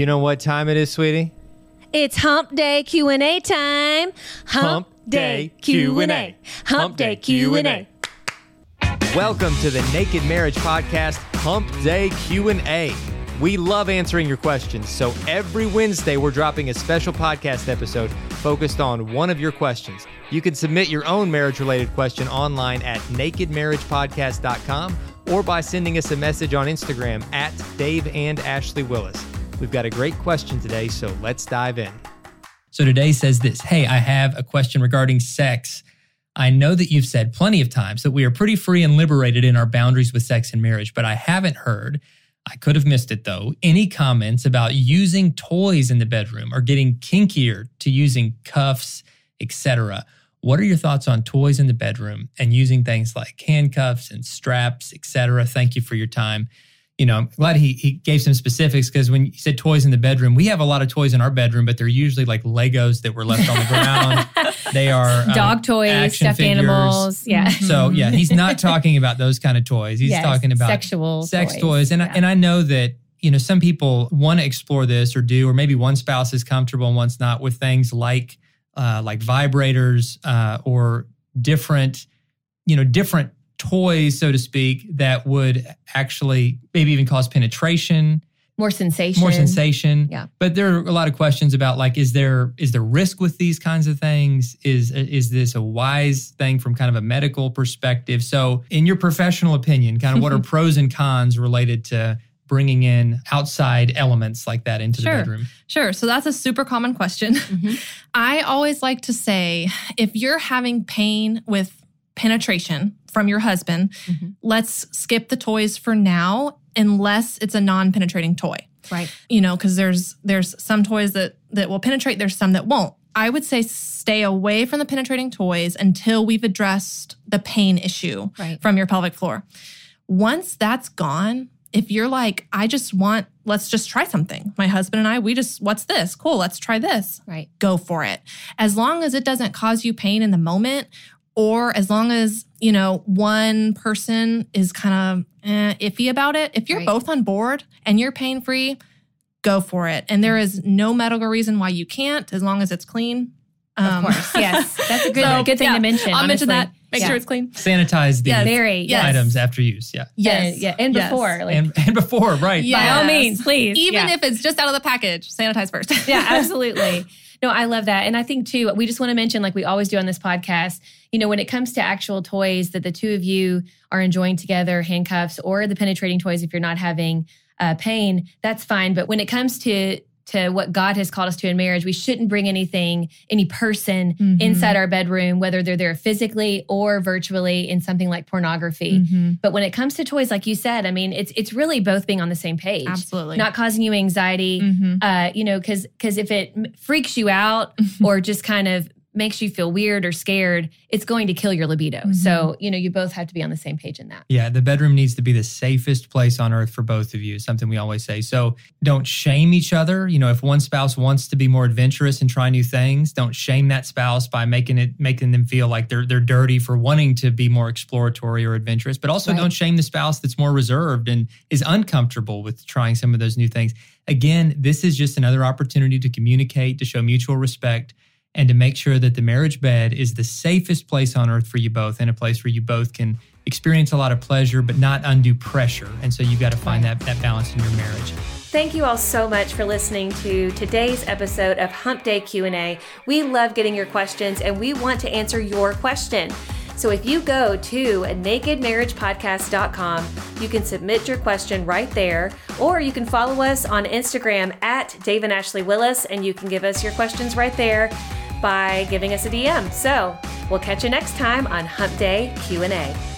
You know what time it is, sweetie? It's Hump Day Q&A time. Hump Day Q&A. Hump Day Q&A. Welcome to the Naked Marriage Podcast Hump Day Q&A. We love answering your questions, so every Wednesday we're dropping a special podcast episode focused on one of your questions. You can submit your own marriage-related question online at nakedmarriagepodcast.com or by sending us a message on Instagram at Dave and Ashley Willis. We've got a great question today, so let's dive in. So today says this Hey, I have a question regarding sex. I know that you've said plenty of times that we are pretty free and liberated in our boundaries with sex and marriage, but I haven't heard, I could have missed it though, any comments about using toys in the bedroom or getting kinkier to using cuffs, etc. What are your thoughts on toys in the bedroom and using things like handcuffs and straps, etc.? Thank you for your time you know, I'm glad he he gave some specifics because when he said toys in the bedroom, we have a lot of toys in our bedroom, but they're usually like Legos that were left on the ground. They are um, Dog toys, action stuffed figures. animals. Yeah. So yeah, he's not talking about those kind of toys. He's Yes, talking about sexual sex toys. toys, and I, and I know that you know some people want to explore this or do, or maybe one spouse is comfortable and one's not with things like uh, like vibrators uh, or different you know different toys, so to speak, that would actually maybe even cause penetration More sensation. more sensation. Yeah. But there are a lot of questions about like, is there is there risk with these kinds of things? Is is this a wise thing from kind of a medical perspective? So, in your professional opinion, kind of what are pros and cons related to bringing in outside elements like that into Sure. the bedroom? Sure. So that's a super common question. Mhm. I always like to say if you're having pain with penetration from your husband, Mhm. let's skip the toys for now unless it's a non-penetrating toy. Right. You know, cuz there's there's some toys that that will penetrate, there's some that won't. I would say stay away from the penetrating toys until we've addressed the pain issue Right. from your pelvic floor. Once that's gone, if you're like, I just want, let's just try something. My husband and I, we just, what's this? Cool, let's try this. Right. Go for it. As long as it doesn't cause you pain in the moment, or as long as, you know, one person is kind of eh, iffy about it, if you're Right. both on board and you're pain free, go for it. And there is no medical reason why you can't as long as it's clean. Of Um, course. Yes. That's a good, So, good thing yeah, to mention. I'll mention that. Make Yeah. sure it's clean. Sanitize the Yes. Very. Yes. items after use. Yeah. Yes. And, yeah. And Yes. before. Like, And, and before, right. Yeah. By all means, please. Even Yeah. if it's just out of the package, sanitize first. yeah, absolutely. No, I love that. And I think too, we just want to mention, like we always do on this podcast, you know, when it comes to actual toys that the two of you are enjoying together, handcuffs or the penetrating toys, if you're not having uh, pain, that's fine. But when it comes to to what God has called us to in marriage, we shouldn't bring anything, any person Mhm. inside our bedroom, whether they're there physically or virtually in something like pornography. Mhm. But when it comes to toys, like you said, I mean, it's it's really both being on the same page, Absolutely. not causing you anxiety, Mhm. uh, you know, because because if it freaks you out or just kind of makes you feel weird or scared, it's going to kill your libido. Mhm. So you know, you both have to be on the same page in that. Yeah, the bedroom needs to be the safest place on earth for both of you, something we always say. So don't shame each other. You know, if one spouse wants to be more adventurous and try new things, don't shame that spouse by making it making them feel like they're they're dirty for wanting to be more exploratory or adventurous. But also Right. don't shame the spouse that's more reserved and is uncomfortable with trying some of those new things. Again, this is just another opportunity to communicate, to show mutual respect, and to make sure that the marriage bed is the safest place on earth for you both and a place where you both can experience a lot of pleasure but not undue pressure. And so you've got to find that, that balance in your marriage. Thank you all so much for listening to today's episode of Hump Day Q&A. We love getting your questions and we want to answer your question. So if you go to nakedmarriagepodcast.com, you can submit your question right there, or you can follow us on Instagram at Dave and Ashley Willis, and you can give us your questions right there by giving us a DM. So we'll catch you next time on Hump Day Q&A.